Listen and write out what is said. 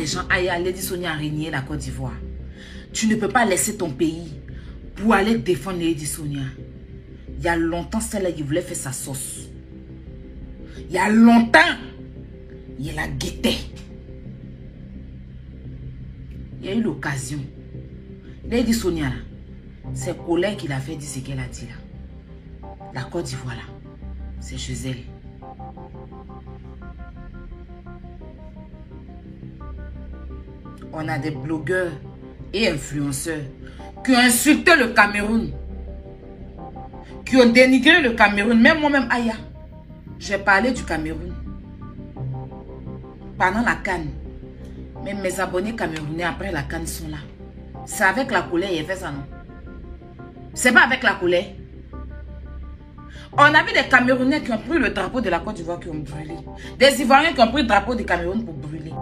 des gens Aya, Lady Sonia a régné la Côte d'Ivoire. Tu ne peux pas laisser ton pays pour aller défendre Lady Sonia. Il y a longtemps, celle-là qui voulait faire sa sauce. Il y a longtemps, il la guettait. Il y a eu l'occasion. Lady Sonia, c'est collègues qui l'a fait dire ce qu'elle a dit là. La Côte d'Ivoire là, c'est chez elle. On a des blogueurs et influenceurs qui ont insulté le Cameroun. Qui ont dénigré le Cameroun. Même moi-même, Aya, j'ai parlé du Cameroun. Pendant la canne. Même mes abonnés camerounais après la canne sont là. C'est avec la colère il fait ça, non? C'est pas avec la colère. On a vu des Camerounais qui ont pris le drapeau de la Côte d'Ivoire qui ont brûlé. Des Ivoiriens qui ont pris le drapeau du Cameroun pour brûler.